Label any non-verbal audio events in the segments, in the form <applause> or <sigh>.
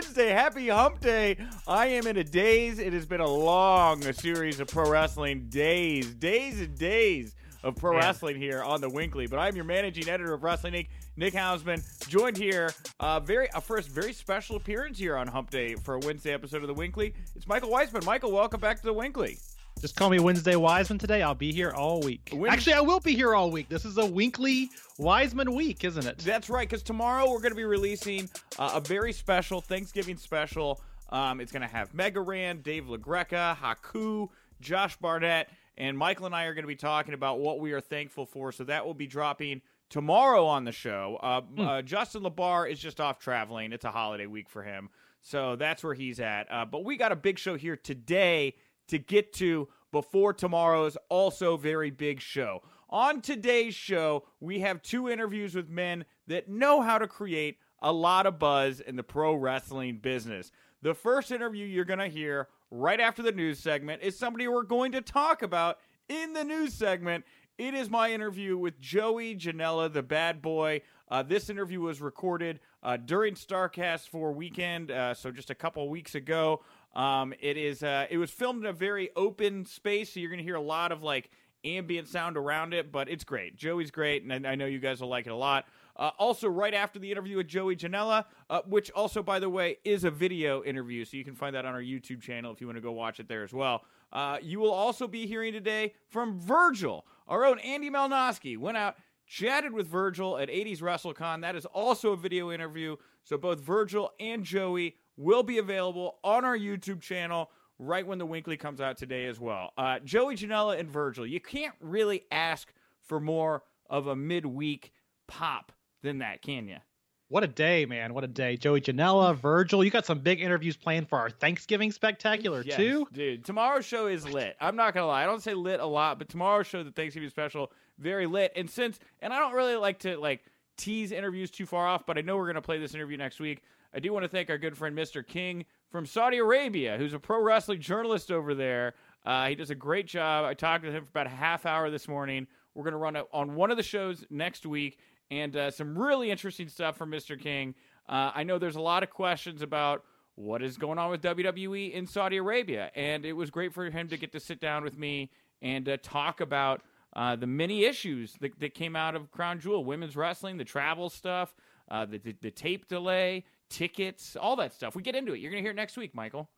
Wednesday, happy Hump Day. I am in a daze. It has been a long series of pro wrestling days, days and days of pro wrestling here on the WINCLY. But I'm your managing editor of Wrestling Inc. Nick Hausman, joined here uh, very a first very special appearance here on Hump Day for a Wednesday episode of the WINCLY. It's Michael Weisman. Michael, welcome back to the WINCLY. Just call me Wednesday Wiseman today. I'll be here all week. Wed- Actually, I will be here all week. This is a WINCLY Wiseman week, isn't it? That's right, because tomorrow we're going to be releasing uh, a very special Thanksgiving special. Um, it's going to have Mega Ran, Dave LaGreca, Haku, Josh Barnett, and Michael and I are going to be talking about what we are thankful for. So that will be dropping tomorrow on the show. Uh, uh, Justin LaBar is just off traveling. It's a holiday week for him. So that's where he's at. Uh, but we got a big show here today to get to before tomorrow's also very big show. On today's show, we have two interviews with men that know how to create a lot of buzz in the pro wrestling business. The first interview you're going to hear right after the news segment is somebody we're going to talk about in the news segment. It is my interview with Joey Janela, the bad boy. Uh, this interview was recorded uh, during Starcast 4 weekend, uh, so just a couple weeks ago. Um, it is uh, it was filmed in a very open space, so you're gonna hear a lot of like ambient sound around it, but it's great. Joey's great, and I, know you guys will like it a lot. Uh, also, right after the interview with Joey Janela, uh, which also, by the way, is a video interview, so you can find that on our YouTube channel if you want to go watch it there as well. Uh, you will also be hearing today from Virgil, our own Andy Malnoski. Went out, chatted with Virgil at 80s WrestleCon. That is also a video interview. So both Virgil and Joey will be available on our YouTube channel right when the WINCLY comes out today as well. Uh, Joey Janela and Virgil, you can't really ask for more of a midweek pop than that, can you? What a day, man. What a day. Joey Janela, Virgil. You got some big interviews planned for our Thanksgiving spectacular, Yes, too. dude. Tomorrow's show is lit. I'm not gonna lie. I don't say lit a lot, but tomorrow's show, the Thanksgiving special, very lit. And since, and I don't really like to like tease interviews too far off, but I know we're gonna play this interview next week. I do want to thank our good friend Mr. King from Saudi Arabia, who's a pro wrestling journalist over there. Uh, he does a great job. I talked to him for about a half hour this morning. We're going to run on one of the shows next week, and uh, some really interesting stuff from Mr. King. Uh, I know there's a lot of questions about what is going on with WWE in Saudi Arabia, and it was great for him to get to sit down with me and uh, talk about uh, the many issues that, that came out of Crown Jewel, women's wrestling, the travel stuff, uh, the, the the tape delay, tickets, all that stuff. We get into it. You're gonna hear it next week, Michael.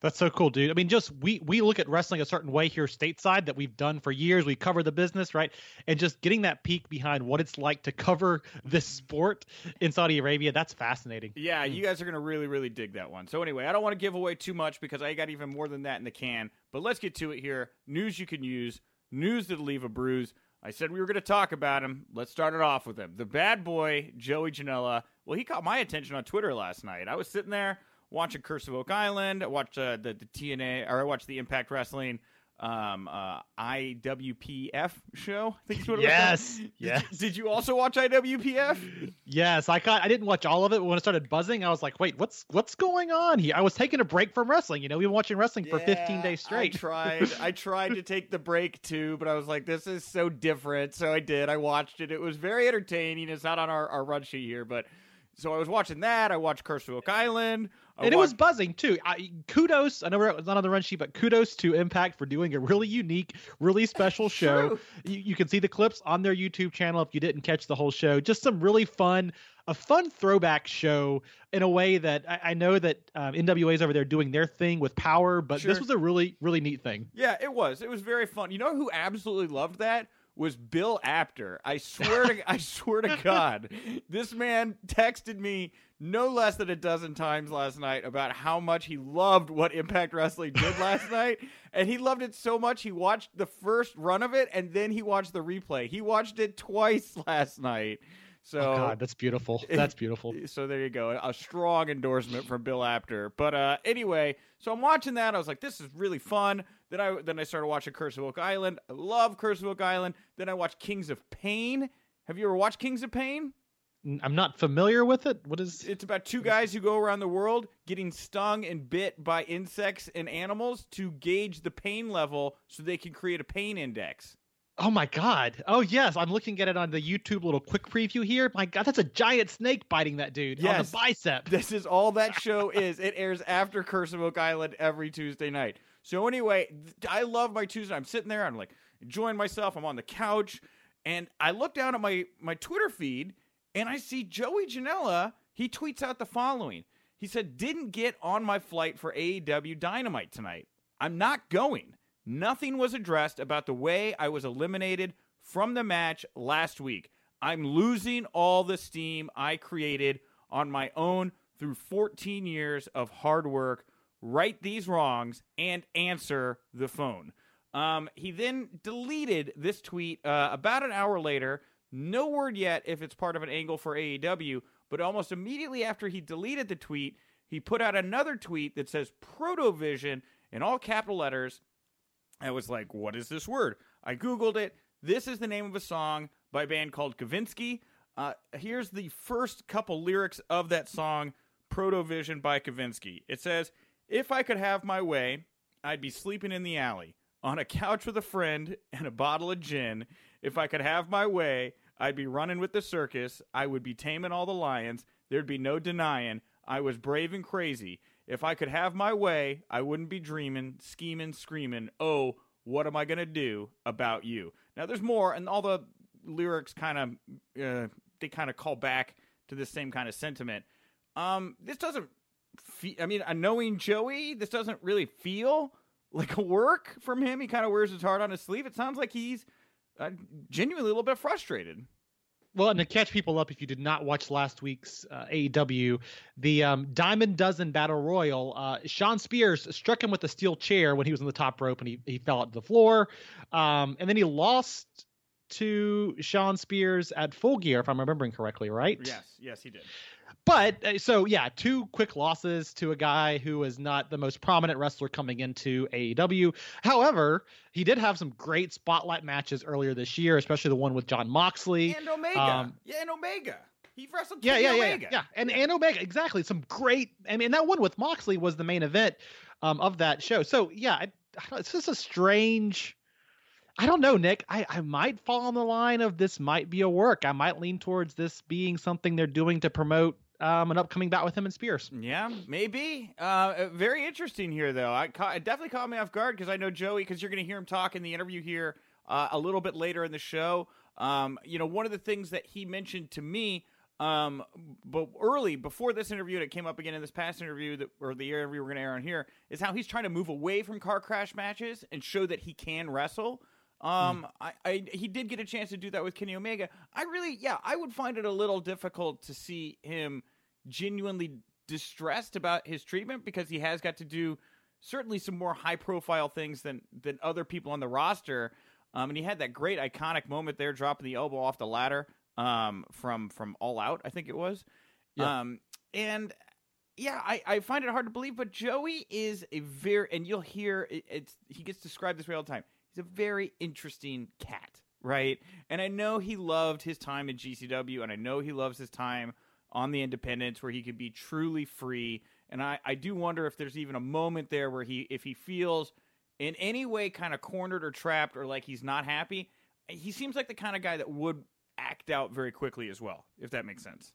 That's so cool, dude. I mean, just we we look at wrestling a certain way here stateside that we've done for years. We cover the business, right? And just getting that peek behind what it's like to cover this sport in Saudi Arabia, that's fascinating. Yeah, you hmm. guys are gonna really, really dig that one. So anyway, I don't want to give away too much because I got even more than that in the can. But let's get to it here. News you can use, news that'll leave a bruise. I said we were going to talk about him. Let's start it off with him. The bad boy, Joey Janela. Well, he caught my attention on Twitter last night. I was sitting there watching Curse of Oak Island. I watched uh, the, the TNA, or I watched the Impact Wrestling um, uh, IWPF show. I think what it Yes, <laughs> was. yes. Did, did you also watch IWPF? Yes, I caught. I didn't watch all of it, but when it started buzzing, I was like, "Wait, what's what's going on here?" I was taking a break from wrestling. You know, we've been watching wrestling for 15 days straight. I tried. I <laughs> tried to take the break too, but I was like, this is so different. So I did. I watched it. It was very entertaining. It's not on our, our run sheet here, but so I was watching that. I watched Curse of Oak Island. I and it was buzzing too. I, kudos. I know we're not on the run sheet, but kudos to Impact for doing a really unique, really special <laughs> show. You, you can see the clips on their YouTube channel if you didn't catch the whole show. Just some really fun, a fun throwback show in a way that I, I know that um, NWA's over there doing their thing with power, but Sure. this was a really, really neat thing. Yeah, it was. It was very fun. You know who absolutely loved that? Was Bill Apter. I swear to I swear to God. This man texted me no less than a dozen times last night about how much he loved what Impact Wrestling did last <laughs> night. And he loved it so much he watched the first run of it and then he watched the replay. He watched it twice <laughs> last night. So oh God, that's beautiful. <laughs> That's beautiful. so there you go. A strong endorsement from Bill Apter. But uh, anyway, so I'm watching that. I was like, this is really fun. Then I then I started watching Curse of Oak Island. I love Curse of Oak Island. Then I watched Kings of Pain. Have you ever watched Kings of Pain? I'm not familiar with it. What is? It's about two guys who go around the world getting stung and bit by insects and animals to gauge the pain level so they can create a pain index. Oh my God! Oh yes, I'm looking at it on the YouTube little quick preview here. My God, that's a giant snake biting that dude on the bicep. <laughs> This is all that show is. It airs after Curse of Oak Island every Tuesday night. So anyway, I love my Tuesday. I'm sitting there. I'm like enjoying myself. I'm on the couch, and I look down at my my Twitter feed, and I see Joey Janela. He tweets out the following. He said, "Didn't get on my flight for AEW Dynamite tonight. I'm not going. Nothing was addressed about the way I was eliminated from the match last week. I'm losing all the steam I created on my own through 14 years of hard work. Right these wrongs and answer the phone. Um, he then deleted this tweet uh, about an hour later. No word yet if it's part of an angle for AEW, but almost immediately after he deleted the tweet, he put out another tweet that says Protovision in all capital letters I was like, what is this word? I Googled it. This is the name of a song by a band called Kavinsky. Uh, here's the first couple lyrics of that song, Protovision by Kavinsky. It says, If I could have my way, I'd be sleeping in the alley, on a couch with a friend and a bottle of gin. If I could have my way, I'd be running with the circus. I would be taming all the lions. There'd be no denying I was brave and crazy. If I could have my way, I wouldn't be dreaming, scheming, screaming, oh, what am I going to do about you? Now, there's more, and all the lyrics kind of, uh, they kind of call back to the same kind of sentiment. Um, this doesn't, fe- I mean, knowing Joey, this doesn't really feel like a work from him. He kind of wears his heart on his sleeve. It sounds like he's uh, genuinely a little bit frustrated. Well, and to catch people up, if you did not watch last week's uh, AEW, the um, Diamond Dozen Battle Royal, uh, Shawn Spears struck him with a steel chair when he was on the top rope and he, he fell out to the floor. Um, and then he lost to Shawn Spears at Full Gear, if I'm remembering correctly, right? Yes, yes, he did. But uh, so yeah, two quick losses to a guy who is not the most prominent wrestler coming into AEW. However, he did have some great spotlight matches earlier this year, especially the one with Jon Moxley. And Omega. Um, yeah, and Omega. He wrestled yeah, yeah, yeah, Omega. yeah, and and Omega exactly. Some great. I mean, that one with Moxley was the main event um, of that show. So yeah, I, I don't- it's just a strange. I don't know, Nick. I, I might fall on the line of this might be a work. I might lean towards this being something they're doing to promote um, an upcoming bout with him and Spears. Yeah, maybe. Uh, uh, very interesting here, though. I ca- it definitely caught me off guard because I know Joey. Because you're going to hear him talk in the interview here uh, a little bit later in the show. Um, you know, one of the things that he mentioned to me, um, but early before this interview, it came up again in this past interview that or the interview we're going to air on here, is how he's trying to move away from car crash matches and show that he can wrestle. Um, I, I he did get a chance to do that with Kenny Omega. I really, yeah, I would find it a little difficult to see him genuinely distressed about his treatment because he has got to do certainly some more high profile things than than other people on the roster. Um, and he had that great iconic moment there, dropping the elbow off the ladder um, from from All Out, I think it was. Yeah. Um, and yeah, I, I find it hard to believe, but Joey is a very, and you'll hear it, it's he gets described this way all the time. A very interesting cat, right? And I know he loved his time in GCW, and I know he loves his time on the independents where he could be truly free. And I, I do wonder if there's even a moment there where he, if he feels in any way kind of cornered or trapped or like he's not happy, he seems like the kind of guy that would act out very quickly as well, if that makes sense.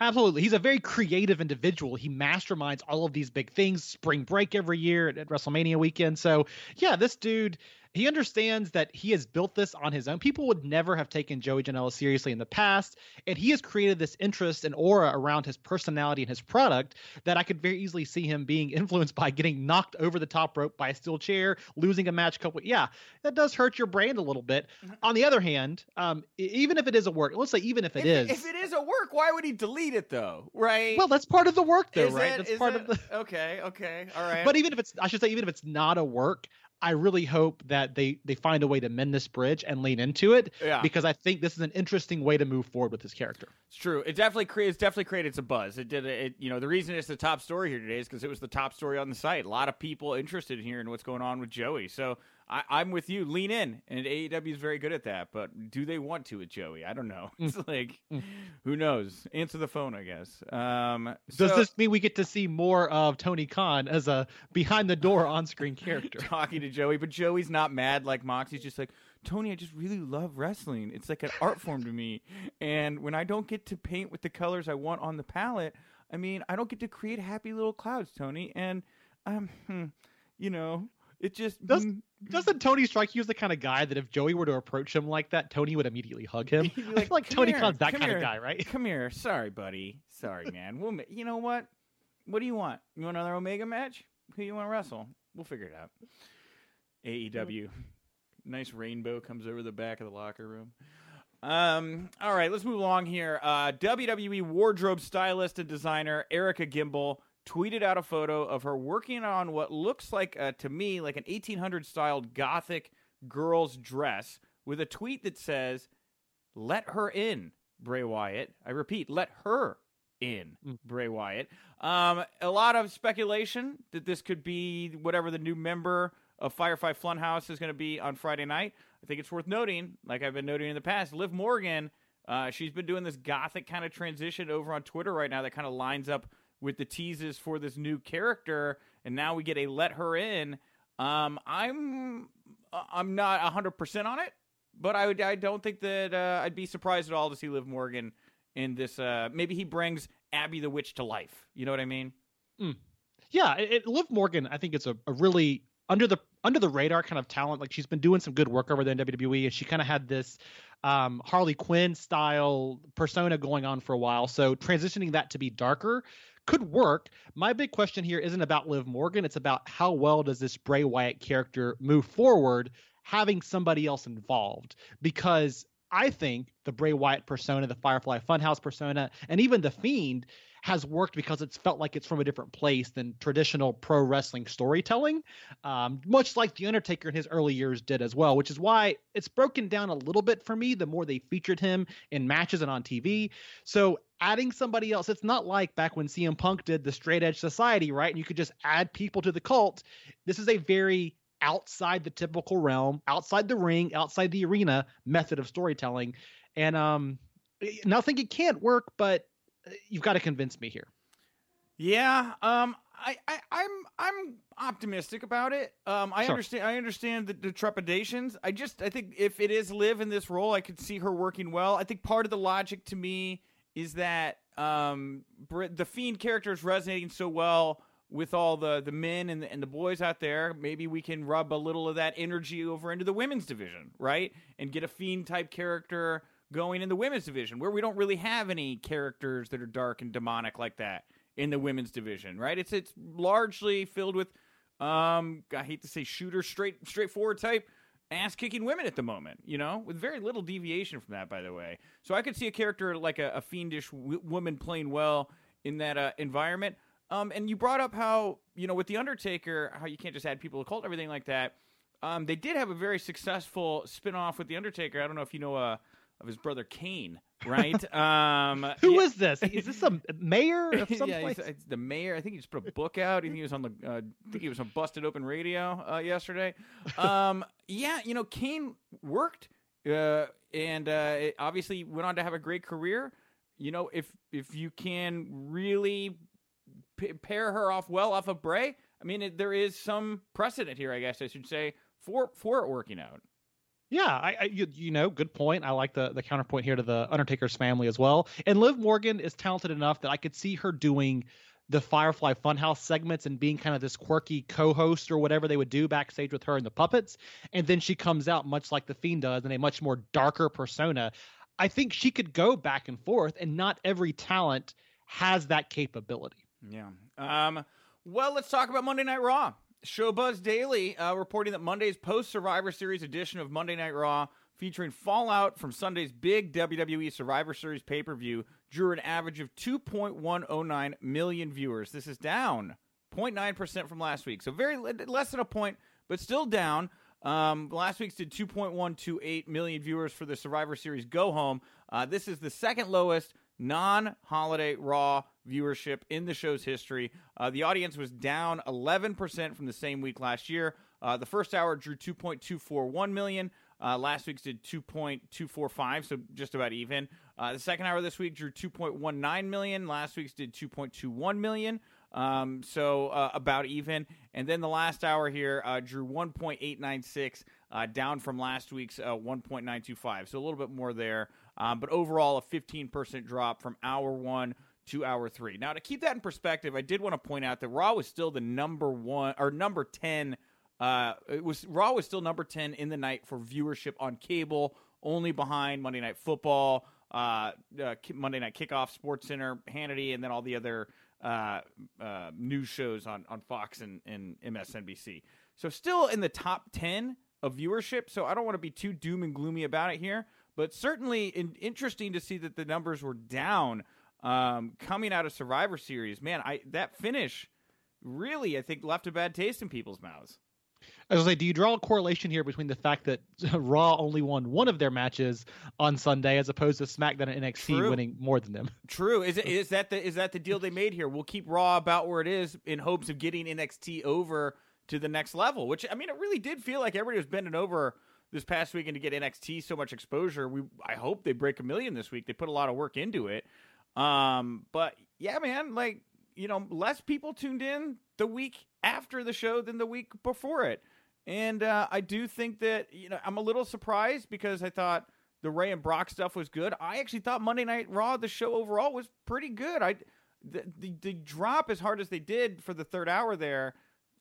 Absolutely. He's a very creative individual. He masterminds all of these big things, spring break every year at WrestleMania weekend. So, yeah, this dude, he understands that he has built this on his own. People would never have taken Joey Janela seriously in the past, and he has created this interest and aura around his personality and his product that I could very easily see him being <laughs> influenced by getting knocked over the top rope by a steel chair, losing a match. Couple, yeah, that does hurt your brand a little bit. Mm-hmm. On the other hand, um, even if it is a work, let's say even if it if, is, if it is a work, why would he delete it though? Right? Well, that's part of the work, though, is right? It, that's part it, of the. <laughs> Okay, okay, all right. But even if it's, I should say, even if it's not a work, I really hope that they they find a way to mend this bridge and lean into it. Yeah. Because I think this is an interesting way to move forward with this character. It's true. It definitely creates definitely created some buzz. It did it. You know, the reason it's the top story here today is because it was the top story on the site. A lot of people interested in hearing what's going on with Joey. So I, am with you. Lean in, and AEW is very good at that. But do they want to with Joey? I don't know. <laughs> It's like, who knows? Answer the phone, I guess. Um, Does so, this mean we get to see more of Tony Khan as a behind the door on screen character <laughs> talking to Joey? But Joey's not mad like Moxie's just like. Tony, I just really love wrestling. It's like an art <laughs> form to me. And when I don't get to paint with the colors I want on the palette, I mean, I don't get to create happy little clouds, Tony. And um, hmm, you know, it just Does, mm, doesn't Tony strike you as the kind of guy that if Joey were to approach him like that, Tony would immediately hug him? <laughs> He'd I like, feel like Tony here, Khan's that kind here, of guy, right? Come here, sorry, buddy, sorry, man. We'll, ma- you know what? What do you want? You want another Omega match? Who you want to wrestle? We'll figure it out. AEW, nice rainbow comes over the back of the locker room. Um, all right, let's move along here. Uh, WWE wardrobe stylist and designer Erica Gimbel tweeted out a photo of her working on what looks like, uh, to me, like an 1800 styled gothic girl's dress with a tweet that says, Let her in, Bray Wyatt. I repeat, let her in, Mm. Bray Wyatt. Um, a lot of speculation that this could be whatever the new member of Firefly Funhouse is going to be on Friday night. I think it's worth noting, like I've been noting in the past, Liv Morgan, uh, she's been doing this gothic kind of transition over on Twitter right now that kind of lines up with the teases for this new character, and now we get a let her in. Um, I'm I'm not hundred percent on it, but I would I don't think that uh, I'd be surprised at all to see Liv Morgan in this. Uh, maybe he brings Abby the Witch to life. You know what I mean? Yeah, it, it, Liv Morgan, I think it's a, a really under the under the radar kind of talent. Like she's been doing some good work over there in WWE, and she kind of had this um, Harley Quinn style persona going on for a while. So transitioning that to be darker could work. My big question here isn't about Liv Morgan; it's about how well does this Bray Wyatt character move forward, having somebody else involved, because. I think the Bray Wyatt persona, the Firefly Funhouse persona, and even the Fiend has worked because it's felt like it's from a different place than traditional pro wrestling storytelling, um, much like The Undertaker in his early years did as well, which is why it's broken down a little bit for me the more they featured him in matches and on TV. So adding somebody else, it's not like back when CM Punk did the Straight Edge Society, right? And you could just add people to the cult. This is a very outside the typical realm, outside the ring, outside the arena method of storytelling. And um, not think it can't work, but you've got to convince me here. Yeah, um, I, I, I'm, I'm optimistic about it. Um, I Sure. understand, I understand the, the trepidations. I just, I think if it is Liv in this role, I could see her working well. I think part of the logic to me is that um, the fiend character is resonating so well with all the the men and the, and the boys out there. Maybe we can rub a little of that energy over into the women's division, right? And get a fiend type character going in the women's division where we don't really have any characters that are dark and demonic like that in the women's division, right? It's it's largely filled with um I hate to say shooter straight straightforward type ass kicking women at the moment, you know, with very little deviation from that by the way. So I could see a character like a, a fiendish w- woman playing well in that uh, environment. Um and you brought up how, you know, with the Undertaker, how you can't just add people to cult everything like that. Um they did have a very successful spin-off with the Undertaker. I don't know if you know uh of his brother Kane, right? <laughs> um Who yeah. is this? Is this a mayor of <laughs> some yeah, place? the mayor. I think he just put a book out. I think he was on the. Uh, I think he was on Busted Open Radio uh, yesterday. <laughs> Um, yeah, you know, Kane worked, uh, and uh, it obviously went on to have a great career. You know, if if you can really p- pair her off well off of Bray, I mean, it, there is some precedent here. I guess I should say for for it working out. Yeah, I, I you, you, know, good point. I like the the counterpoint here to the Undertaker's family as well. And Liv Morgan is talented enough that I could see her doing the Firefly Funhouse segments and being kind of this quirky co-host or whatever they would do backstage with her and the puppets. And then she comes out much like the Fiend does in a much more darker persona. I think she could go back and forth, and not every talent has that capability. Yeah. Um, well, let's talk about Monday Night Raw. Showbuzz Daily uh, reporting that Monday's post Survivor Series edition of Monday Night Raw, featuring Fallout from Sunday's big WWE Survivor Series pay per view, drew an average of 2.109 million viewers. This is down 0.9% from last week. So very less than a point, but still down. Um, last week's did 2.128 million viewers for the Survivor Series Go Home. Uh, this is the second lowest non holiday Raw viewership in the show's history. Uh, the audience was down 11% from the same week last year. Uh, the first hour drew 2.241 million. Uh, last week's did 2.245, so just about even. Uh, the second hour this week drew 2.19 million. Last week's did 2.21 million. Um, so uh, about even. And then the last hour here uh, drew 1.896, uh, down from last week's uh, 1.925. So a little bit more there. Um, but overall, a 15% drop from hour one to hour three. Now, to keep that in perspective, I did want to point out that Raw was still the number one or number 10 uh, it was Raw was still number ten in the night for viewership on cable, only behind Monday Night Football, uh, uh, Monday Night Kickoff, Sports Center, Hannity, and then all the other uh, uh, news shows on on Fox and, and MSNBC. So still in the top ten of viewership. So I don't want to be too doom and gloomy about it here, but certainly in, interesting to see that the numbers were down um, coming out of Survivor Series. Man, I that finish really I think left a bad taste in people's mouths. I was say, do you draw a correlation here between the fact that <laughs> Raw only won one of their matches on Sunday, as opposed to SmackDown and NXT True. winning more than them? True. Is it, <laughs> is that the is that the deal they made here? We'll keep Raw about where it is in hopes of getting NXT over to the next level. Which I mean, it really did feel like everybody was bending over this past weekend to get NXT so much exposure. We I hope they break a million this week. They put a lot of work into it. Um, but yeah, man, like you know, less people tuned in the week after the show than the week before it. And uh, I do think that you know I'm a little surprised because I thought the Rey and Brock stuff was good. I actually thought Monday Night Raw, the show overall, was pretty good. I the the, the drop as hard as they did for the third hour there,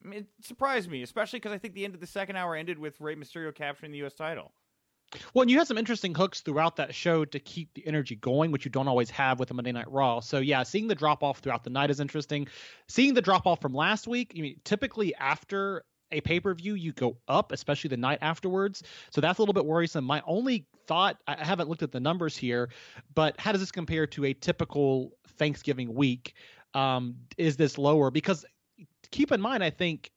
it surprised me, especially because I think the end of the second hour ended with Rey Mysterio capturing the U.S. title. Well, and you had some interesting hooks throughout that show to keep the energy going, which you don't always have with a Monday Night Raw. So yeah, seeing the drop off throughout the night is interesting. Seeing the drop off from last week, I mean, typically after a pay per view, you go up, especially the night afterwards. So that's a little bit worrisome. My only thought, I haven't looked at the numbers here, but how does this compare to a typical Thanksgiving week? Um, is this lower? Because keep in mind, I think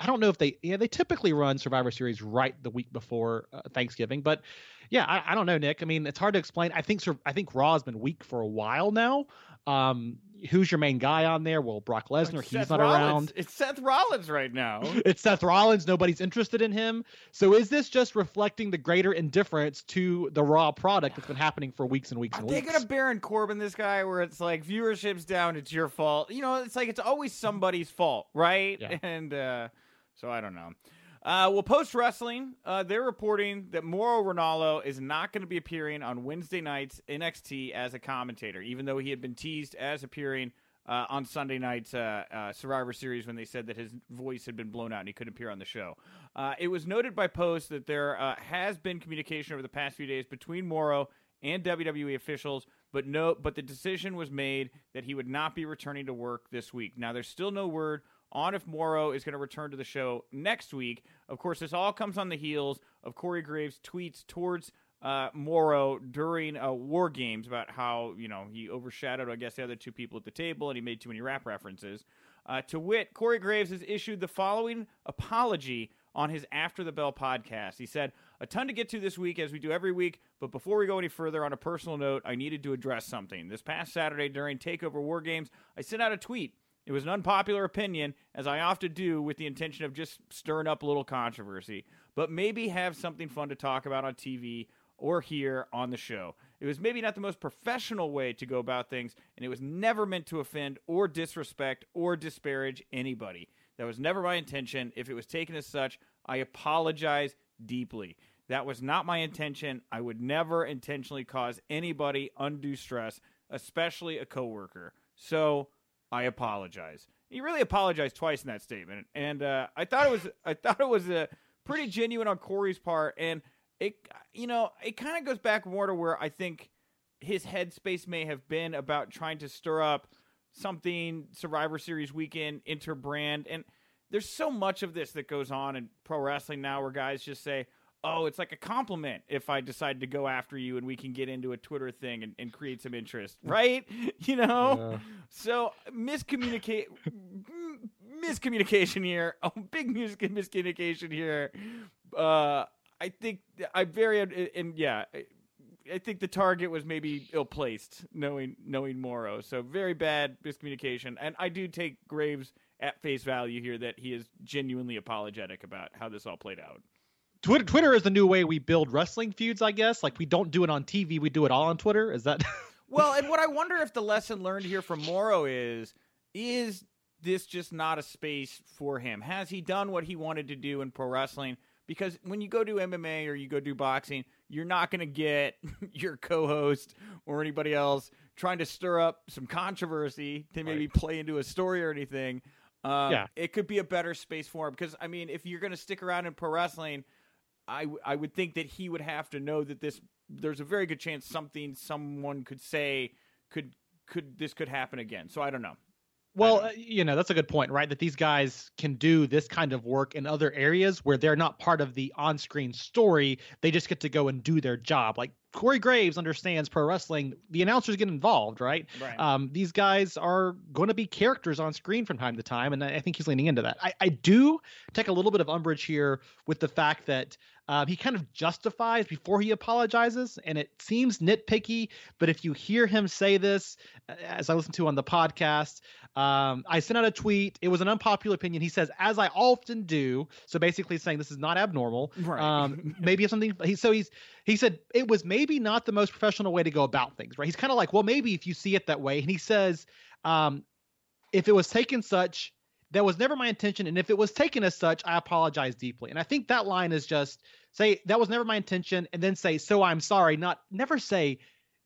I don't know if they yeah they typically run Survivor Series right the week before uh, Thanksgiving, but yeah I, I, don't know Nick. I mean it's hard to explain. I think I think Raw has been weak for a while now. Um, who's your main guy on there? Well, Brock Lesnar, he's not Rollins. around. It's Seth Rollins right now. <laughs> it's Seth Rollins. Nobody's interested in him. So is this just reflecting the greater indifference to the Raw product that's been happening for weeks and weeks and they weeks? Are they gonna Baron Corbin this guy where it's like viewership's down, it's your fault? You know, it's like it's always somebody's fault, right? Yeah. <laughs> And uh, so I don't know. Uh, well, post wrestling, uh, they're reporting that Mauro Ranallo is not going to be appearing on Wednesday night's NXT as a commentator, even though he had been teased as appearing uh, on Sunday night's uh, uh, Survivor Series when they said that his voice had been blown out and he couldn't appear on the show. Uh, it was noted by Post that there has been communication over the past few days between Moro and WWE officials, but no, but the decision was made that he would not be returning to work this week. Now, there's still no word on if Mauro is going to return to the show next week. Of course, this all comes on the heels of Corey Graves' tweets towards uh, Mauro during uh, War Games about how you know he overshadowed, I guess, the other two people at the table, and he made too many rap references. Uh, to wit, Corey Graves has issued the following apology on his After the Bell podcast. He said, A ton to get to this week, as we do every week, but before we go any further, on a personal note, I needed to address something. This past Saturday during TakeOver War Games, I sent out a tweet it was an unpopular opinion, as I often do, with the intention of just stirring up a little controversy, but maybe have something fun to talk about on TV or here on the show. It was maybe not the most professional way to go about things, and it was never meant to offend or disrespect or disparage anybody. That was never my intention. If it was taken as such, I apologize deeply. That was not my intention. I would never intentionally cause anybody undue stress, especially a coworker. So I apologize. He really apologized twice in that statement, and uh, I thought it was <laughs> I thought it was a pretty genuine on Corey's part, and it you know it kind of goes back more to where I think his headspace may have been about trying to stir up something Survivor Series weekend interbrand, and there's so much of this that goes on in pro wrestling now, where guys just say, oh, it's like a compliment if I decide to go after you and we can get into a Twitter thing and, and create some interest, <laughs> right? <laughs> you know? Yeah. So miscommunicate miscommunication here. <laughs> Oh, big music and miscommunication here. Uh, I think I very and yeah, I think the target was maybe ill placed, knowing knowing Mauro. So very bad miscommunication, and I do take Graves at face value here that he is genuinely apologetic about how this all played out. Twitter Twitter is the new way we build wrestling feuds, I guess. Like we don't do it on TV, we do it all on Twitter. Is that <laughs> Well, and what I wonder if the lesson learned here from Mauro is is this just not a space for him? Has he done what he wanted to do in pro wrestling? Because when you go do MMA or you go do boxing, you're not going to get <laughs> your co-host or anybody else trying to stir up some controversy to maybe right. play into a story or anything. Um, yeah. It could be a better space for him because I mean, if you're going to stick around in pro wrestling, I, w- I would think that he would have to know that this there's a very good chance something someone could say could could this could happen again. So I don't know. Well, uh, you know, that's a good point, right? That these guys can do this kind of work in other areas where they're not part of the on screen story. They just get to go and do their job. Like Corey Graves understands pro wrestling. The announcers get involved, right? right. Um, these guys are going to be characters on screen from time to time, and I think he's leaning into that. I, I do take a little bit of umbrage here with the fact that um, he kind of justifies before he apologizes, and it seems nitpicky. But if you hear him say this, as I listened to on the podcast, um, I sent out a tweet. It was an unpopular opinion. He says, "As I often do," so basically saying this is not abnormal. Right. Um, <laughs> maybe if something. He, so he's he said it was maybe not the most professional way to go about things. Right. He's kind of like, well, maybe if you see it that way, and he says, um, if it was taken such that was never my intention. And if it was taken as such, I apologize deeply. And I think that line is just say, that was never my intention. And then say, so I'm sorry. Not never say,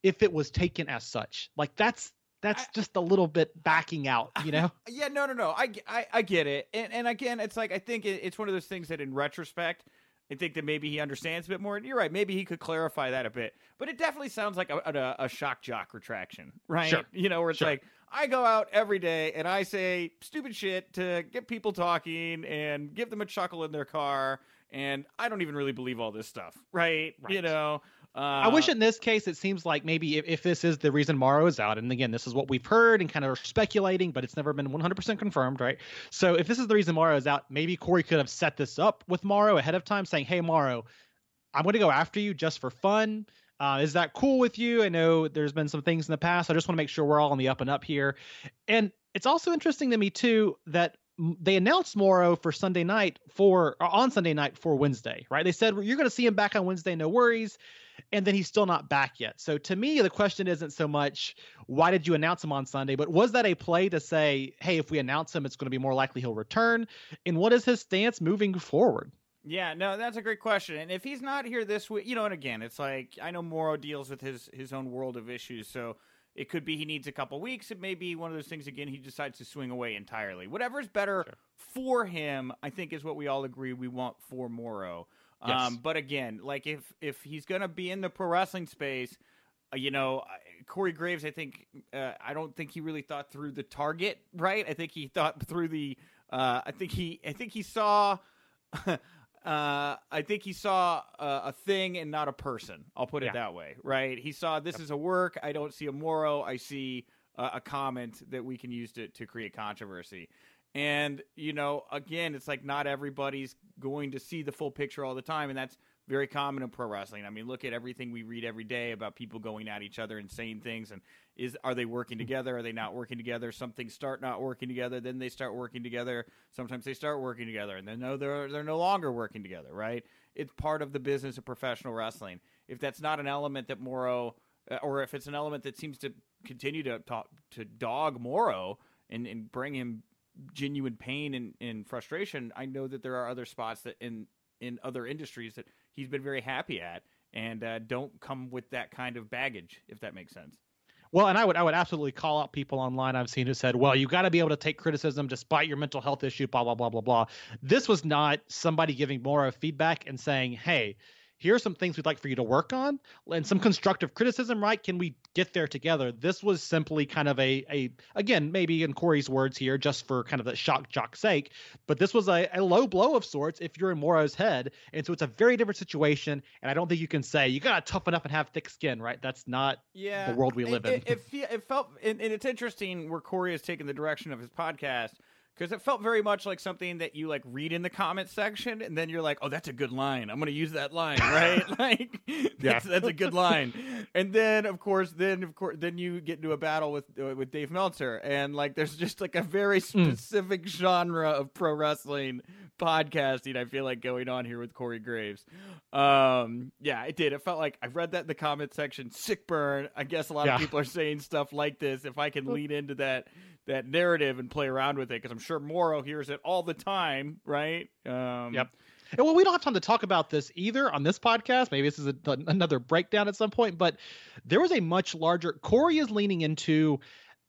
if it was taken as such. Like that's, that's I, just a little bit backing out, you know? <laughs> Yeah, no, no, no. I, I, I get it. And, and again, it's like, I think it, it's one of those things that in retrospect, I think that maybe he understands a bit more. And You're right. Maybe he could clarify that a bit. But it definitely sounds like a, a, a shock jock retraction, right? Sure. You know, where it's sure. like, I go out every day and I say stupid shit to get people talking and give them a chuckle in their car. And I don't even really believe all this stuff, right? right. You know, uh, I wish in this case it seems like maybe if, if this is the reason Mauro is out, and again, this is what we've heard and kind of speculating, but it's never been 100% confirmed, right? So if this is the reason Mauro is out, maybe Corey could have set this up with Mauro ahead of time, saying, "Hey, Mauro, I'm going to go after you just for fun. Uh, is that cool with you? I know there's been some things in the past. I just want to make sure we're all on the up and up here. And it's also interesting to me too that they announced Mauro for Sunday night for on Sunday night for Wednesday, right? They said you're going to see him back on Wednesday, no worries. And then he's still not back yet. So to me, the question isn't so much why did you announce him on Sunday, but was that a play to say, hey, if we announce him, it's going to be more likely he'll return? And what is his stance moving forward? Yeah, no, that's a great question. And if he's not here this week, you know, and again, it's like I know Mauro deals with his his own world of issues, so it could be he needs a couple weeks. It may be one of those things again. He decides to swing away entirely. Whatever's better sure. for him, I think, is what we all agree we want for Mauro. Yes. Um, but again, like if if he's gonna be in the pro wrestling space, uh, you know, Corey Graves, I think uh, I don't think he really thought through the target, right? I think he thought through the. Uh, I think he I think he saw. <laughs> Uh, I think he saw a, a, thing and not a person. I'll put it yeah. that way, right? He saw this yep. is a work. I don't see a Mauro. I see uh, a comment that we can use to, to create controversy. And, you know, again, it's like not everybody's going to see the full picture all the time. And that's very common in pro wrestling. I mean, look at everything we read every day about people going at each other and saying things. And is are they working together? Are they not working together? Some things start not working together, then they start working together. Sometimes they start working together, and then no, they're they're no longer working together. Right? It's part of the business of professional wrestling. If that's not an element that Mauro, uh, or if it's an element that seems to continue to talk, to dog Mauro and, and bring him genuine pain and, and frustration, I know that there are other spots that in in other industries that he's been very happy at, and uh, don't come with that kind of baggage, if that makes sense. Well, and I would I would absolutely call out people online I've seen who said, "Well, you got to be able to take criticism despite your mental health issue." Blah blah blah blah blah. This was not somebody giving more of feedback and saying, "Hey, here are some things we'd like for you to work on and some mm-hmm. constructive criticism right? Can we get there together? This was simply kind of a a again maybe in corey's words here just for kind of the shock jock sake but this was a, a low blow of sorts if you're in Mauro's head and so it's a very different situation and i don't think you can say you gotta toughen up and have thick skin right? That's not yeah, the world we live it, in. it, it, it felt and, and it's interesting where corey has taken the direction of his podcast because it felt very much like something that you like read in the comment section and then you're like oh that's a good line i'm gonna use that line <laughs> right <laughs> like that's, yeah. that's a good line and then of course then of course then you get into a battle with uh, with dave meltzer and like there's just like a very hmm. specific mm. genre of pro wrestling podcasting i feel like going on here with corey graves um yeah it did it felt like i read that in the comment section sick burn i guess a lot yeah. of people are saying stuff like this if i can lean into that that narrative and play around with it because I'm sure Mauro hears it all the time, right? Um, yep. And well, we don't have time to talk about this either on this podcast. Maybe this is a, another breakdown at some point, but there was a much larger. Corey is leaning into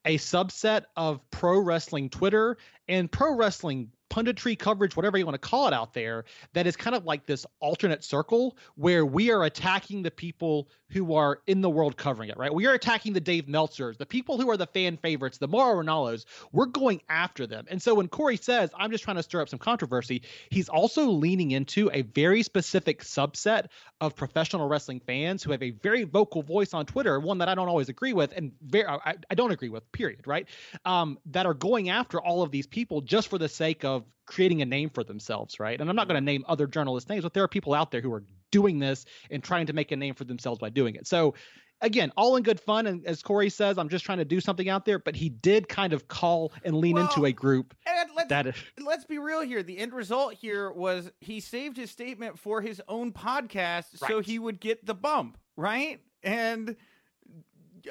a subset of pro wrestling Twitter and pro wrestling punditry coverage, whatever you want to call it out there, that is kind of like this alternate circle where we are attacking the people who are in the world covering it, right? We are attacking the Dave Meltzers, the people who are the fan favorites, the Mauro Ranallos. We're going after them. And so when Corey says, I'm just trying to stir up some controversy, he's also leaning into a very specific subset of professional wrestling fans who have a very vocal voice on Twitter, one that I don't always agree with and very, I, I don't agree with, period, right? Um, that are going after all of these people just for the sake of creating a name for themselves, right? And I'm not going to mm-hmm. name other journalists' names, but there are people out there who are doing this and trying to make a name for themselves by doing it. So again, all in good fun. And as Corey says, I'm just trying to do something out there. But he did kind of call and lean well, into a group. And let's, that is, let's be real here. The end result here was he saved his statement for his own podcast, right. so he would get the bump, right? And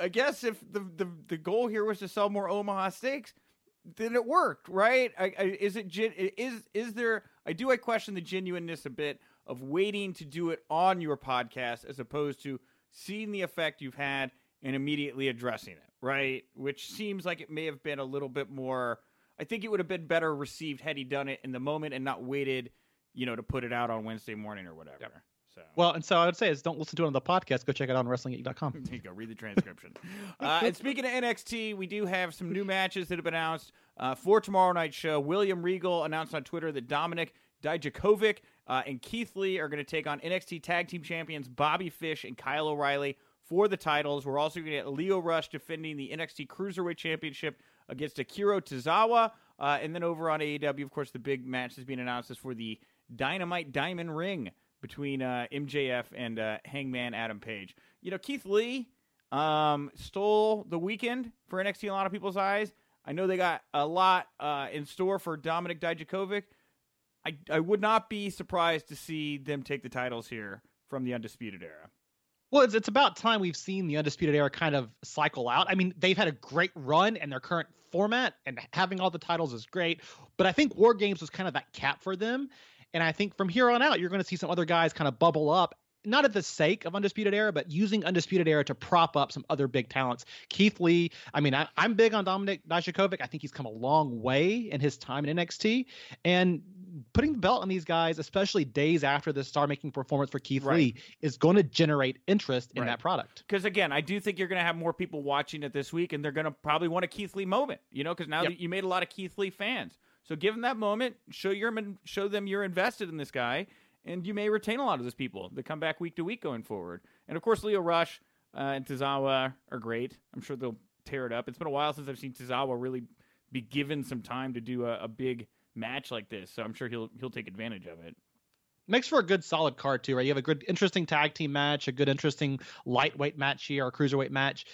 I guess if the, the the goal here was to sell more Omaha steaks, then it worked, right? I, I, is it is is there? I do. I question the genuineness a bit of waiting to do it on your podcast as opposed to seeing the effect you've had and immediately addressing it, right? Which seems like it may have been a little bit more. I think it would have been better received had he done it in the moment and not waited, you know, to put it out on Wednesday morning or whatever. Yep. So. Well, and so I would say is don't listen to it on the podcast. Go check it out on WrestlingInc.com. <laughs> there you go. Read the transcription. <laughs> uh, and speaking of NXT, we do have some new matches that have been announced uh, for tomorrow night's show. William Regal announced on Twitter that Dominic Dijakovic uh, and Keith Lee are going to take on NXT Tag Team Champions Bobby Fish and Kyle O'Reilly for the titles. We're also going to get Lio Rush defending the NXT Cruiserweight Championship against Akira Tozawa. Uh, and then over on AEW, of course, the big match has being announced is for the Dynamite Diamond Ring between uh, MJF and uh, Hangman Adam Page. You know, Keith Lee um, stole the weekend for NXT in a lot of people's eyes. I know they got a lot uh, in store for Dominic Dijakovic. I, I would not be surprised to see them take the titles here from the Undisputed Era. Well, it's, it's about time we've seen the Undisputed Era kind of cycle out. I mean, they've had a great run in their current format, and having all the titles is great. But I think War Games was kind of that cap for them. And I think from here on out, you're going to see some other guys kind of bubble up not at the sake of Undisputed Era, but using Undisputed Era to prop up some other big talents. Keith Lee, I mean, I, am big on Dominic Dijakovic. I think he's come a long way in his time in NXT. And putting the belt on these guys, especially days after the star making performance for Keith right. Lee, is going to generate interest in right. that product. Because again, I do think you're going to have more people watching it this week, and they're going to probably want a Keith Lee moment, you know, because now yep. you made a lot of Keith Lee fans. So give them that moment, show your show them you're invested in this guy, and you may retain a lot of those people that come back week to week going forward. And of course, Lio Rush uh, and Tozawa are great. I'm sure they'll tear it up. It's been a while since I've seen Tozawa really be given some time to do a, a big match like this, so I'm sure he'll he'll take advantage of it makes for a good solid card too, right? You have a good interesting tag team match, a good interesting lightweight match here, or cruiserweight match,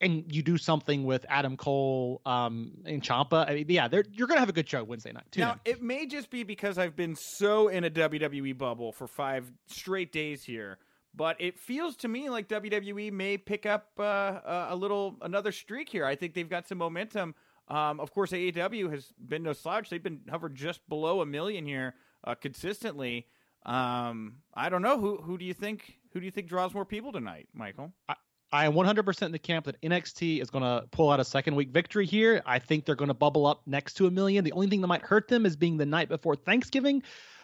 and you do something with Adam Cole um, and Ciampa. I mean, yeah, you're gonna have a good show Wednesday night too. Now it may just be because I've been so in a WWE bubble for five straight days here. But it feels to me like WWE may pick up uh, a little another streak here. I think they've got some momentum. Um, of course, AEW has been no slouch. They've been hovered just below a million here uh, consistently. Um, I don't know who who do you think who do you think draws more people tonight, Michael? I am 100% in the camp that NXT is going to pull out a second week victory here. I think they're going to bubble up next to a million. The only thing that might hurt them is being the night before Thanksgiving,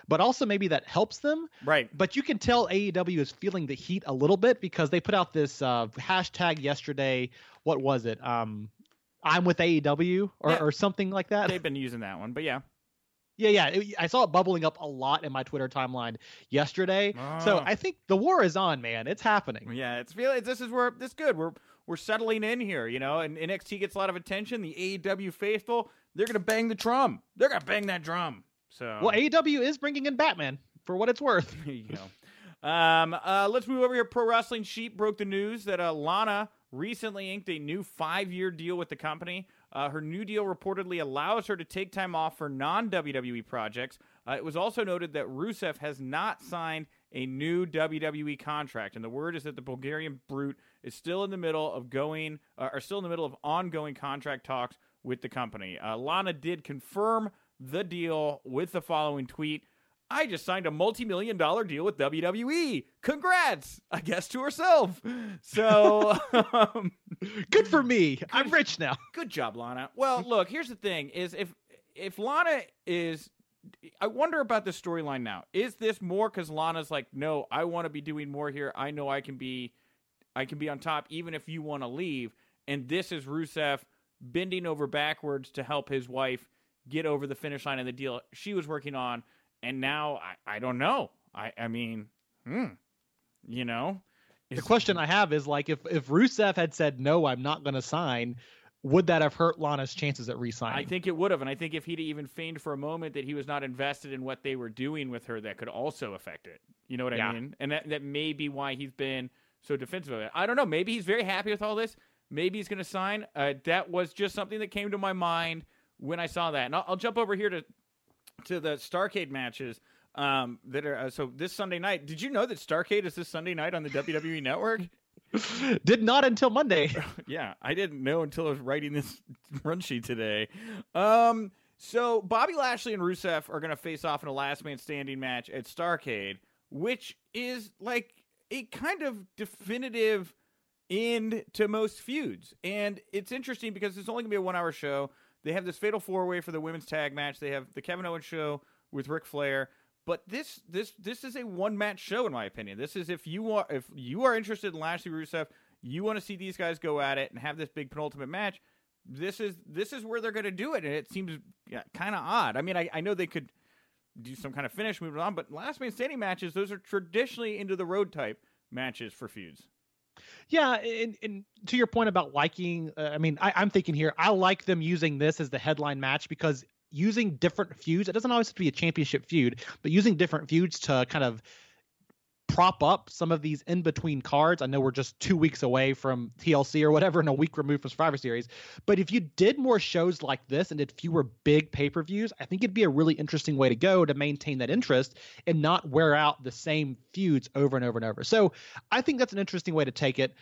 but also maybe that helps them. Right. But you can tell AEW is feeling the heat a little bit because they put out this uh, hashtag yesterday. What was it? Um, I'm with AEW or, Yeah. or something like that. They've been using that one, but yeah. Yeah, yeah. it- I saw it bubbling up a lot in my Twitter timeline yesterday. So Oh. I think the war is on, man. It's happening. Yeah, it's feeling this is where this good. We're we're settling in here, you know, and NXT gets a lot of attention. The AEW faithful, they're gonna bang the drum. They're gonna bang that drum. So Well, AEW is bringing in Batman for what it's worth. <laughs> you go. Um, uh, let's move over here. Pro Wrestling Sheet broke the news that uh, Lana recently inked a new five-year deal with the company. Uh, her new deal reportedly allows her to take time off for non-WWE projects. Uh, it was also noted that Rusev has not signed a new WWE contract, and the word is that the Bulgarian Brute is still in the middle of going, uh, are still in the middle of ongoing contract talks with the company. Uh, Lana did confirm the deal with the following tweet. I just signed a multi-million dollar deal with WWE. Congrats, I guess to herself. So, <laughs> um, Good for me. I'm rich now. good job, Lana. Well, look, here's the thing: is if if Lana is, I wonder about the storyline now. Is this more because Lana's like, no, I want to be doing more here. I know I can be, I can be on top, even if you want to leave. And this is Rusev bending over backwards to help his wife get over the finish line of the deal she was working on. And now I, I don't know. I, I mean, hmm, you know, The question I have is like if if Rusev had said no, I'm not going to sign, would that have hurt Lana's chances at re-signing? I think it would have, and I think if he'd even feigned for a moment that he was not invested in what they were doing with her, that could also affect it. You know what Yeah. I mean? And that that may be why he's been so defensive of it. I don't know. Maybe he's very happy with all this. Maybe he's going to sign. Uh, that was just something that came to my mind when I saw that. And I'll, I'll jump over here to to the Starcade matches. Um, that are uh, so this Sunday night. Did you know that Starcade is this Sunday night on the WWE Network? <laughs> Did not until Monday. <laughs> yeah, I didn't know until I was writing this <laughs> run sheet today. Um, so Bobby Lashley and Rusev are going to face off in a last man standing match at Starcade, which is like a kind of definitive end to most feuds. And it's interesting because it's only going to be a one hour show. They have this fatal four way for the women's tag match. They have the Kevin Owens show with Ric Flair. But this this this is a one match show in my opinion. This is if you are if you are interested in Lashley Rusev, you want to see these guys go at it and have this big penultimate match. This is this is where they're going to do it, and it seems yeah, kind of odd. I mean, I, I know they could do some kind of finish moving on, but last man standing matches those are traditionally into the road type matches for feuds. Yeah, and, and to your point about liking, uh, I mean, I, I'm thinking here, I like them using this as the headline match because using different feuds, it doesn't always have to be a championship feud, but using different feuds to kind of prop up some of these in between cards. I know we're just two weeks away from TLC or whatever, and a week removed from Survivor Series. But if you did more shows like this and did fewer big pay per views, I think it'd be a really interesting way to go to maintain that interest and not wear out the same feuds over and over and over. So I think that's an interesting way to take it.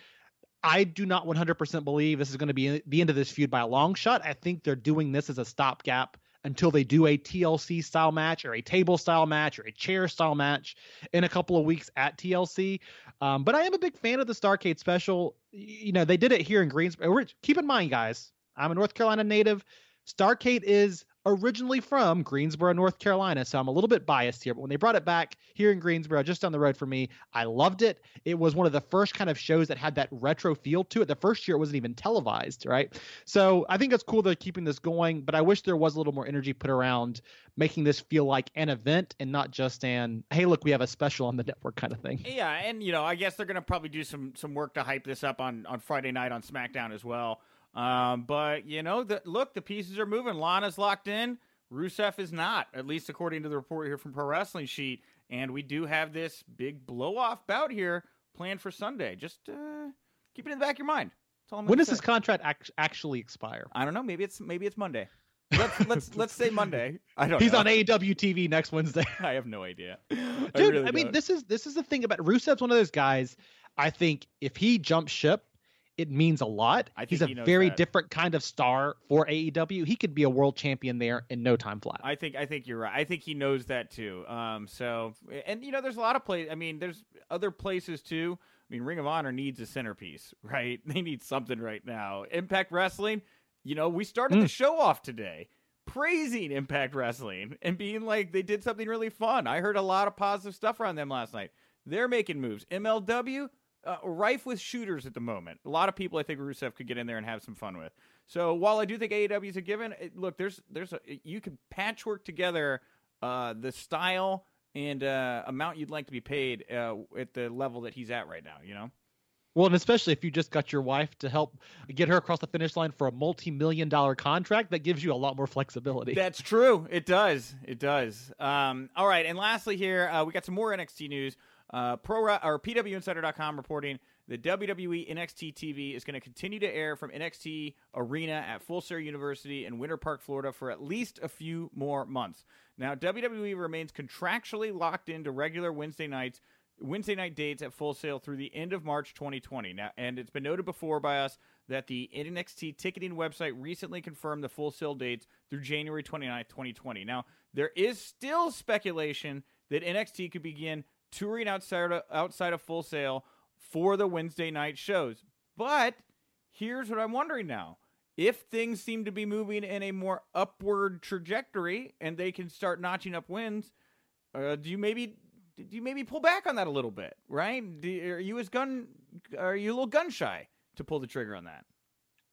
I do not 100% believe this is going to be the end of this feud by a long shot. I think they're doing this as a stopgap until they do a TLC style match or a table style match or a chair style match in a couple of weeks at TLC. Um, but I am a big fan of the Starcade special. You know, they did it here in Greensboro. Keep in mind, guys, I'm a North Carolina native. Starcade is originally from Greensboro, North Carolina, so I'm a little bit biased here. But when they brought it back here in Greensboro, just down the road from me, I loved it. It was one of the first kind of shows that had that retro feel to it. The first year it wasn't even televised, right? So I think it's cool they're keeping this going, but I wish there was a little more energy put around making this feel like an event and not just an hey, look, we have a special on the network kind of thing. Yeah, and you know, I guess they're to probably do some some work to hype this up on on Friday night on SmackDown as well. Um, but you know, the, look, the pieces are moving. Lana's locked in. Rusev is not, at least according to the report here from Pro Wrestling Sheet. And we do have this big blow off bout here planned for Sunday. Just uh, keep it in the back of your mind. That's all I'm When does say. this contract act- actually expire? I don't know. Maybe it's maybe it's Monday. Let's let's <laughs> let's say Monday. I don't. He's know. on AEW TV next Wednesday. <laughs> I have no idea, <laughs> Dude, really I, mean, this is this is the thing about Rusev's one of those guys. I think if he jumps ship it means a lot. I think He's a he knows very that. different kind of star for AEW. He could be a world champion there in no time flat. I think I think you're right. I think he knows that too. Um, so and you know, there's a lot of places. I mean, there's other places too. I mean, Ring of Honor needs a centerpiece, <laughs> right? They need something right now. Impact Wrestling. You know, we started the show off today praising Impact Wrestling and being like they did something really fun. I heard a lot of positive stuff around them last night. They're making moves. MLW, uh, rife with shooters at the moment. A lot of people I think Rusev could get in there and have some fun with. So while I do think AEW is a given, it, look, there's there's a you can patchwork together uh, the style and uh, amount you'd like to be paid uh, at the level that he's at right now. You know. Well, and especially if you just got your wife to help get her across the finish line for a multi-million dollar contract, that gives you a lot more flexibility. That's true. It does. It does. Um, all right. And lastly, here uh, we got some more NXT news. Uh, Pro or PWInsider.com reporting the WWE NXT TV is going to continue to air from NXT Arena at Full Sail University in Winter Park, Florida, for at least a few more months. Now, WWE remains contractually locked into regular Wednesday nights. Wednesday night dates at Full Sail through the end of March 2020. Now, and it's been noted before by us that the NXT ticketing website recently confirmed the Full Sail dates through January 29th, 2020. Now, there is still speculation that NXT could begin touring outside of, outside of Full Sail for the Wednesday night shows. But here's what I'm wondering now. If things seem to be moving in a more upward trajectory and they can start notching up wins, uh, do you maybe do you maybe pull back on that a little bit, right? Do, are you as gun are you a little gun shy to pull the trigger on that?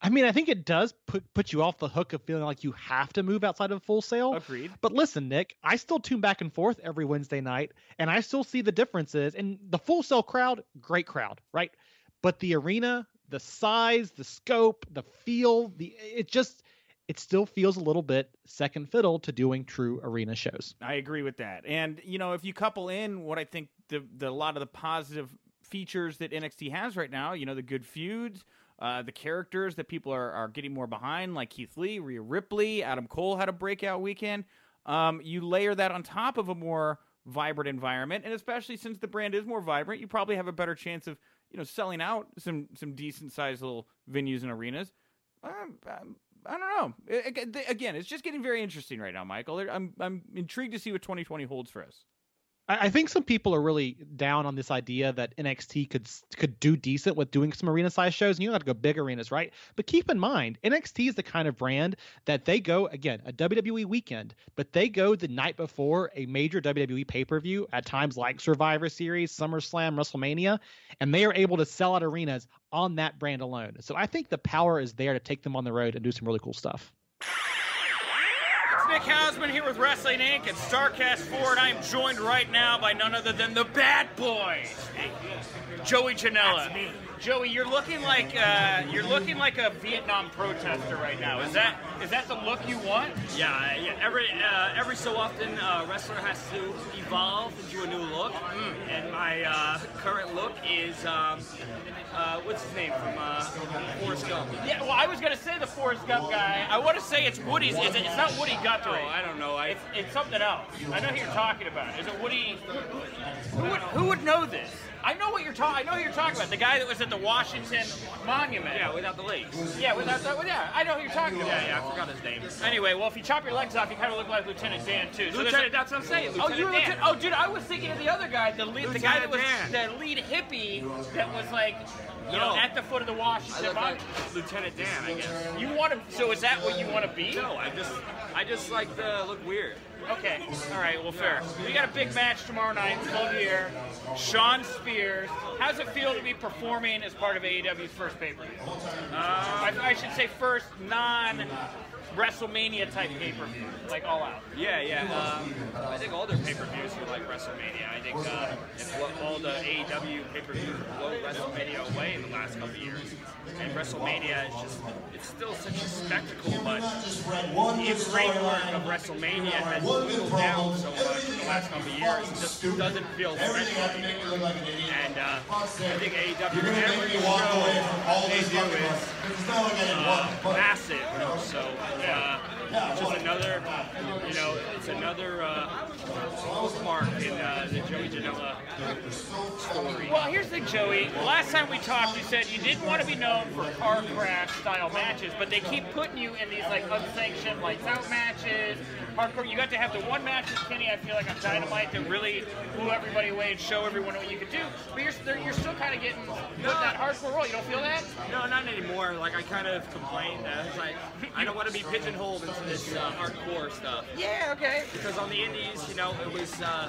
I mean, I think it does put put you off the hook of feeling like you have to move outside of Full Sail. Agreed. But listen, Nick, I still tune back and forth every Wednesday night, and I still see the differences. And the Full Sail crowd, great crowd, right? But the arena, the size, the scope, the feel, the it just it still feels a little bit second fiddle to doing true arena shows. I agree with that. And you know, if you couple in what I think the the a lot of the positive features that NXT has right now, you know, the good feuds, uh, the characters that people are, are getting more behind, like Keith Lee, Rhea Ripley, Adam Cole had a breakout weekend. Um, you layer that on top of a more vibrant environment, and especially since the brand is more vibrant, you probably have a better chance of you know selling out some some decent sized little venues and arenas. Um, um, I don't know. Again, it's just getting very interesting right now, Michael. I'm I'm intrigued to see what 2020 holds for us. I I think some people are really down on this idea that NXT could could do decent with doing some arena size shows, and you don't have to go big arenas, right? But keep in mind, NXT is the kind of brand that they go again a WWE weekend, but they go the night before a major WWE pay per view at times like Survivor Series, SummerSlam, WrestleMania, and they are able to sell out arenas on that brand alone. So I think the power is there to take them on the road and do some really cool stuff. It's Nick Hausman here with Wrestling Inc. and StarCast 4, and I am joined right now by none other than the Bad Boys, Joey Janela. Joey, you're looking like uh, you're looking like a Vietnam protester right now. Is that is that the look you want? Yeah, yeah. Every uh, every so often, a wrestler has to evolve into a new look, and my uh, current look is um, uh, what's his name from uh, Forrest Gump. Yeah. Well, I was gonna say the Forrest Gump guy. I want to say it's Woody's. Is it, it's not Woody Oh, I don't know. I It's, it's something else. I know who you're talking about. Is it Woody? Who would, who would know this? I know what you're talking. I know who you're talking about. The guy that was at the Washington Monument. yeah, without the legs. Yeah, without that. well, Yeah, I know who you're talking about. Yeah, yeah. I forgot his name. Anyway, well, if you chop your legs off, you kind of look like Lieutenant Dan too. So Lieutenant, a- that's what I'm saying. Oh, Lieutenant you were Dan. Lieutenant. Oh, dude, I was thinking of the other guy, the lead, the guy that was Lieutenant the lead hippie that was like, you know, No. at the foot of the Washington Monument. Lieutenant Dan, I guess. You want to? So is that what you want to be? No, I just I just like to look weird. Okay. All right. Well, fair. We got a big match tomorrow night. Full gear. Shawn Spears. How's it feel to be performing as part of AEW's first pay per view? Uh, I, I should say first non WrestleMania type pay per view, like all out. Yeah, yeah. Um, I think all their pay-per-views are like WrestleMania. I think uh, it's what all the AEW pay-per-views blow WrestleMania away in the last couple of years. And WrestleMania is just, it's still such a spectacle, but the framework of WrestleMania has dwindled down so much in the last couple of years. It just doesn't feel special anymore. And uh, I think AEW, every show they do is uh, massive. You know, so uh, it's just another, you know, it's another uh, bookmark in uh, the Joey Janela story. Well, here's the thing, Joey. Last time we talked, you said you didn't want to be known for car crash style matches, but they keep putting you in these like unsanctioned lights out matches, hardcore. You got to have the one match with Kenny. I feel like on Dynamite that really blew everybody away and show everyone what you could do. But you're still, you're still kind of getting with that hardcore role. You don't feel that? No, not anymore. Like I kind of complained. I was like, I don't want to be pigeonholed into this uh, hardcore stuff. Yeah. Okay. Because on the indies, you know, it was uh,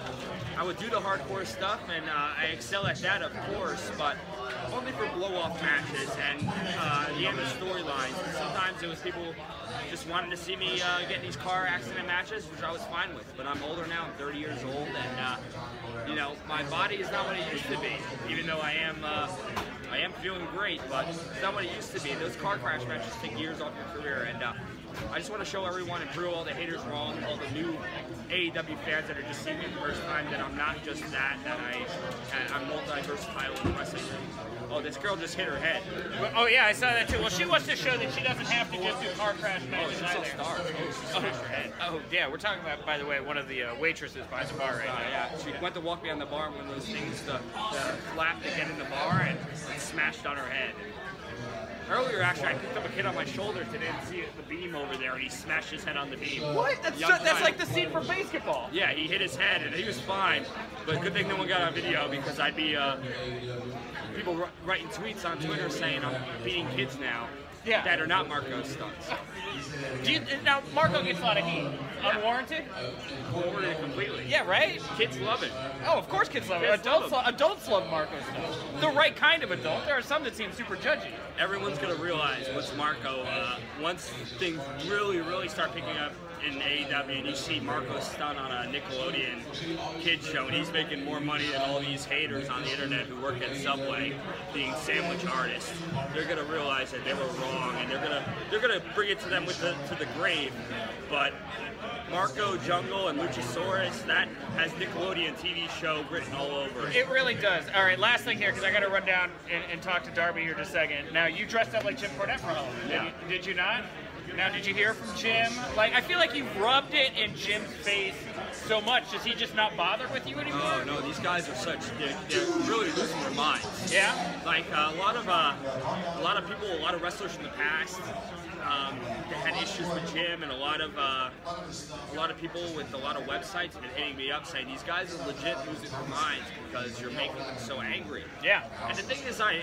I would do the hardcore stuff, and uh, I excel at that, of course, but only for blow-off matches and uh, the end of storylines. Sometimes it was people just wanting to see me uh, get these car accident matches, which I was fine with. But I'm older now. I'm 30 years old, and uh, you know, my body is not what it used to be. Even though I am, uh, I am feeling great, but it's not what it used to be. Those car crash matches take years off your career, and uh, I just want to show everyone and prove all the haters wrong, all the new AEW fans that are just seeing me for the first time that I'm not just that, that I, I'm multi-versatile in wrestling. Oh, this girl just hit her head. Oh yeah, I saw that too. Well, she wants to show that she doesn't have to just do car crash Oh, matches she's so either. stars. Oh, her head. Oh yeah, we're talking about, by the way, one of the uh, waitresses behind the bar right now. yeah, she went to walk behind the bar, one of those things, the, the flap to get in the bar, and it smashed on her head. Earlier, actually, I picked up a kid on my shoulder today and see the beam over there, and he smashed his head on the beam. What? That's, Young that's like the scene from basketball. Yeah, he hit his head, and he was fine. But good thing no one got on video because I'd be uh, people writing tweets on Twitter saying I'm beating kids now. Yeah. That are not Marko's stunts. Do you, now Marko gets a lot of heat, unwarranted. Forwarded completely. Yeah, right. Kids love it. Oh, of course, kids love it. Adults, love love, adults love Marko stuff. The right kind of adult. There are some that seem super judgy. everyone's gonna realize once Marco, uh, once things really, really start picking up in AEW, and you see Marko Stunt on a Nickelodeon kid show, and he's making more money than all these haters on the internet who work at Subway, being sandwich artists. They're gonna realize that they were wrong, and they're gonna they're gonna bring it to them with the to the grave. But Marko Jungle and Luchasaurus, that has Nickelodeon TV show written all over it. It really does. All right, last thing here, because I got to run down and, and talk to Darby here in a second. Now, you dressed up like Jim Cornette for Halloween. Did, Yeah. you, did you not? Now, did you hear from Jim? Like, I feel like you've rubbed it in Jim's face so much. Does he just not bother with you anymore? Oh no, these guys are such they're, they're really losing their minds. Yeah? Like uh, a lot of uh, a lot of people, a lot of wrestlers from the past um, that had issues with Jim, and a lot of uh, a lot of people with a lot of websites have been hitting me up saying these guys are legit losing their minds because you're making them so angry. Yeah. And the thing is, I,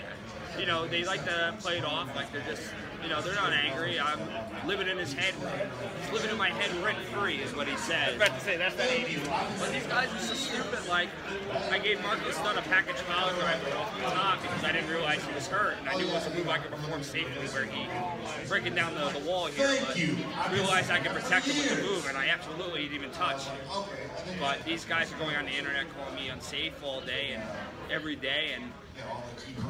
you know, they like to play it off like they're just, you know, they're not angry. I'm living in his head. Living in my head rent free, is what he said. I was about to say, that's that 80s. But these guys are so stupid. Like, I gave Marko Stunt a package piledriver off the top because I didn't realize he was hurt, and I knew it was a move I could perform safely where he breaking down the, the wall here. Thank you. but realized I could protect him with the move, and I absolutely didn't even touch. But these guys are going on the internet calling me unsafe all day and every day, and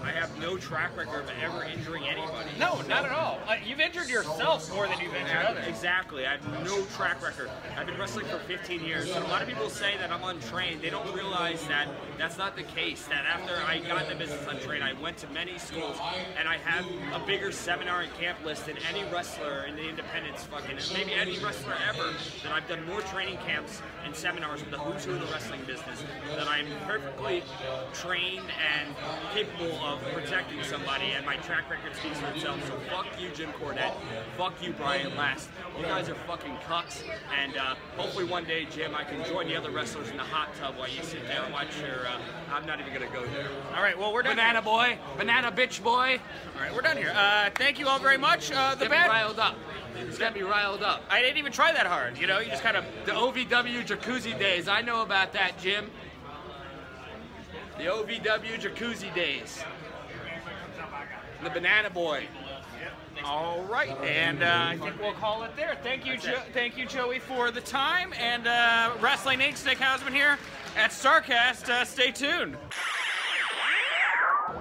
I have no track record of ever injuring anybody. No, not at all. Uh, you've injured yourself more than you've injured others. Exactly. I have no track record. I've been wrestling for 15 years. And a lot of people say that I'm untrained. They don't realize that that's not the case. That after I got in the business untrained, I went to many schools and I have a bigger seminar and camp list than any wrestler in the independents fucking maybe any wrestler ever. That I've done more training camps and seminars with the who's who of the wrestling business. That I'm perfectly trained and capable of protecting somebody, and my track record speaks for itself. So fuck you, Jim Cornette. Fuck you, Brian Last. You guys are fucking cucks. And uh, hopefully one day, Jim, I can join the other wrestlers in the hot tub while you sit there and watch your. Uh, I'm not even gonna go there. All right, well, we're done. Banana boy, banana bitch boy. All right, we're done here. Uh, thank you all very much. Uh, the bad. riled up. It's got be riled up. I didn't even try that hard. You know, you just kind of. The OVW jacuzzi days. I know about that, Jim. The OVW jacuzzi days. The banana boy. All right, and uh, I think we'll call it there. Thank you, jo- thank you, Joey, for the time. And uh, Wrestling Inc. Nick Hausman here at Starcast. Uh, stay tuned.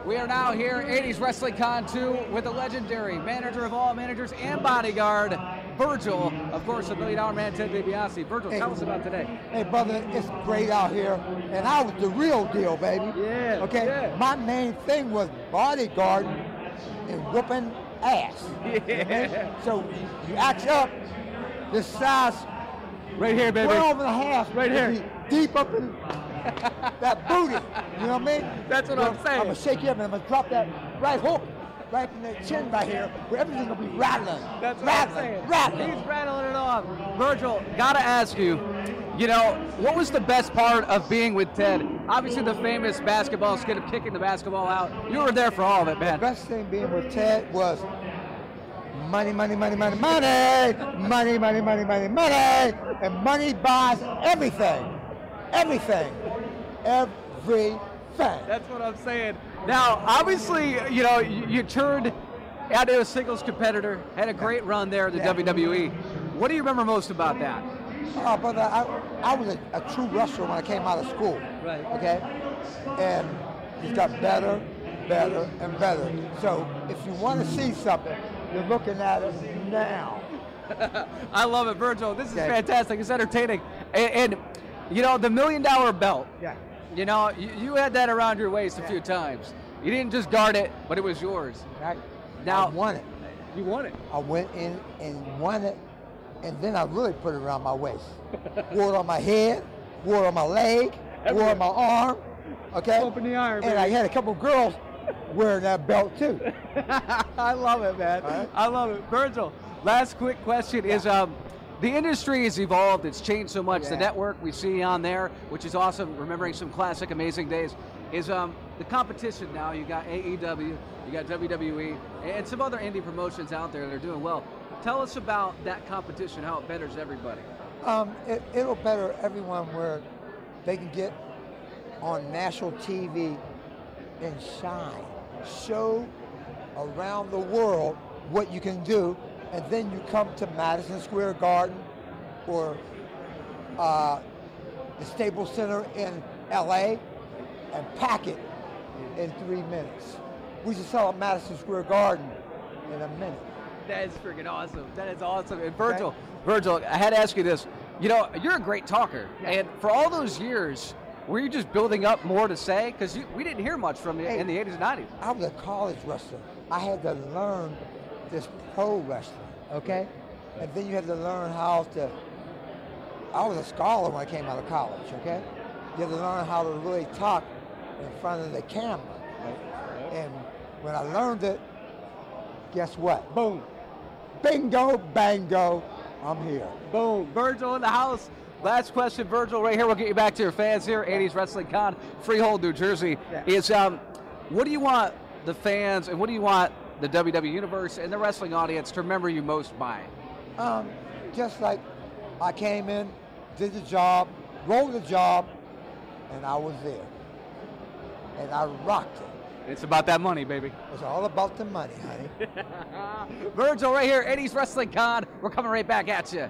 We are now here, 80s Wrestling Con 2, with the legendary manager of all managers and bodyguard, Virgil. Of course, a million dollar man, Ted DiBiase. Virgil, tell us about today. Hey, brother, it's great out here. And I was the real deal, baby. Yeah, Okay? yeah. My main thing was bodyguard and whooping ass. Yeah. Okay? So you act up, this size Right here, baby. 12 and a half. Right here. Deep up in that booty. You know what I mean? <laughs> That's what You I'm saying. I'm gonna shake you up and I'm gonna drop that right hook right in the chin right here, where everything will be rattling. That's what rattling, rattling. He's rattling it off. Virgil, gotta ask you, you know, what was the best part of being with Ted? Obviously, the famous basketball skit of kicking the basketball out. You were there for all of it, man. The best thing being with Ted was money, money, money, money, money, money, money, money, money, money, and money buys everything, everything, everything. That's what I'm saying. Now, obviously, you know, you, you turned out to a singles competitor, had a great run there at the Yeah. WWE. What do you remember most about that? Oh, brother, I, I was a, a true wrestler when I came out of school. Right. Okay? And it got better, better, and better. So if you want to see something, you're looking at it now. <laughs> I love it, Virgil. This is Okay. fantastic. It's entertaining. And, and, you know, the million dollar belt. Yeah. You know, you, you had that around your waist a few times. You didn't just guard it, but it was yours. Right? Now- I won it. You won it. I went in and won it, and then I really put it around my waist. <laughs> wore it on my head, wore it on my leg, wore it on my arm. Okay? Open the iron, And baby. I had a couple girls wearing that belt too. <laughs> I love it, man. Right. I love it. Virgil, last quick question is um, the industry has evolved. It's changed so much. The network we see on there, which is awesome, remembering some classic amazing days, is um, the competition now. You got AEW, you got WWE, and some other indie promotions out there that are doing well. Tell us about that competition, how it betters everybody. Um, it, it'll better everyone where they can get on national TV and shine. Show around the world what you can do, and then you come to Madison Square Garden or uh, the Staples Center in LA and pack it in three minutes. We should sell at Madison Square Garden in a minute. That is freaking awesome. That is awesome. And Virgil, Virgil, I had to ask you this. You know, you're a great talker, and for all those years, were you just building up more to say? Because we didn't hear much from you Hey. in the 80s and 90s. I was a college wrestler. I had to learn this pro wrestling, okay? And then you had to learn how to. I was a scholar when I came out of college, okay? You had to learn how to really talk in front of the camera. And when I learned it, guess what? Boom. Bingo, bango, I'm here. Boom. Virgil in the house. Last question, Virgil, right here. We'll get you back to your fans here. 80s Wrestling Con, Freehold, New Jersey. Yeah. Is um, what do you want the fans and what do you want the WWE Universe and the wrestling audience to remember you most by? Um, just like I came in, did the job, rolled the job, and I was there. And I rocked it. It's about that money, baby. It's all about the money, honey. <laughs> Virgil right here, 80s Wrestling Con. We're coming right back at you.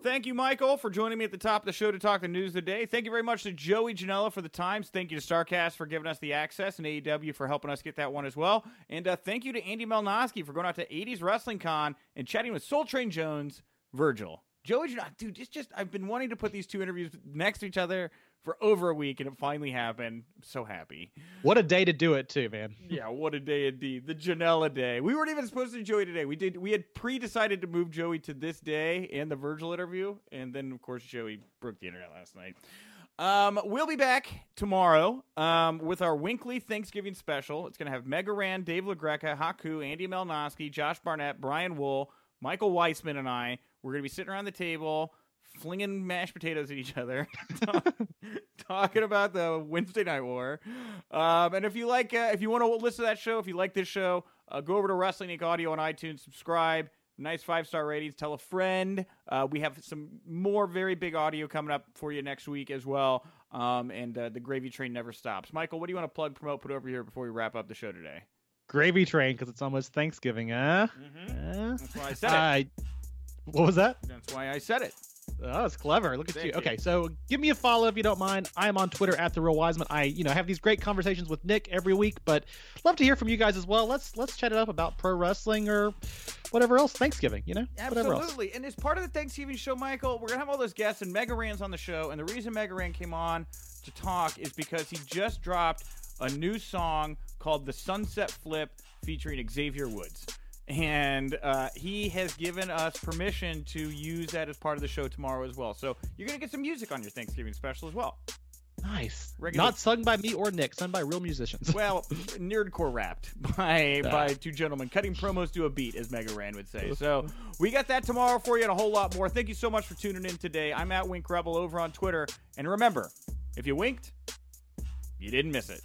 Thank you, Michael, for joining me at the top of the show to talk the news of the day. Thank you very much to Joey Janela for the times. Thank you to StarCast for giving us the access and AEW for helping us get that one as well. And uh, thank you to Andy Malnoske for going out to 80s Wrestling Con and chatting with Soul Train Jones, Virgil. Joey Janela, dude, it's just, I've been wanting to put these two interviews next to each other for over a week, and it finally happened. I'm so happy. What a day to do it too, man. Yeah, what a day indeed. The Janela day. We weren't even supposed to do Joey today. We did we had pre-decided to move Joey to this day and the Virgil interview, and then of course Joey broke the internet last night. Um, we'll be back tomorrow um, with our WINCLY Thanksgiving special. It's going to have Mega Ran, Dave LaGreca, Haku, Andy Malnoske, Josh Barnett, Brian Wool, Michael Weissman, and I. We're going to be sitting around the table, flinging mashed potatoes at each other, <laughs> talking about the Wednesday Night War. Um, and if you like, uh, if you want to listen to that show, if you like this show, uh, go over to Wrestling Inc. Audio on iTunes, subscribe. Nice five star ratings. Tell a friend. Uh, we have some more very big audio coming up for you next week as well. Um, and uh, the gravy train never stops. Michael, what do you want to plug, promote, put over here before we wrap up the show today? Gravy train because it's almost Thanksgiving, huh? Mm-hmm. That's why I said it. What was that? That's why I said it. Oh, that's clever. Look at Thank you. you. Okay, so give me a follow if you don't mind. I am on Twitter at the real Wiseman. I, you know, have these great conversations with Nick every week, but love to hear from you guys as well. Let's let's chat it up about pro wrestling or whatever else. Thanksgiving, you know, whatever else. Absolutely. And as part of the Thanksgiving show, Michael, we're gonna have all those guests, and Mega Ran's on the show. And the reason Mega Ran came on to talk is because he just dropped a new song called "The Sunset Flip" featuring Xavier Woods. And uh, he has given us permission to use that as part of the show tomorrow as well. So you're gonna get some music on your Thanksgiving special as well. Nice. Regular- Not sung by me or Nick, sung by real musicians. <laughs> Well, nerdcore rapped <laughs> by by two gentlemen cutting promos to a beat, as Mega Ran would say. So <laughs> we got that tomorrow for you and a whole lot more. Thank you so much for tuning in today. I'm at Wink Rebel over on Twitter, and remember, if you winked, you didn't miss it.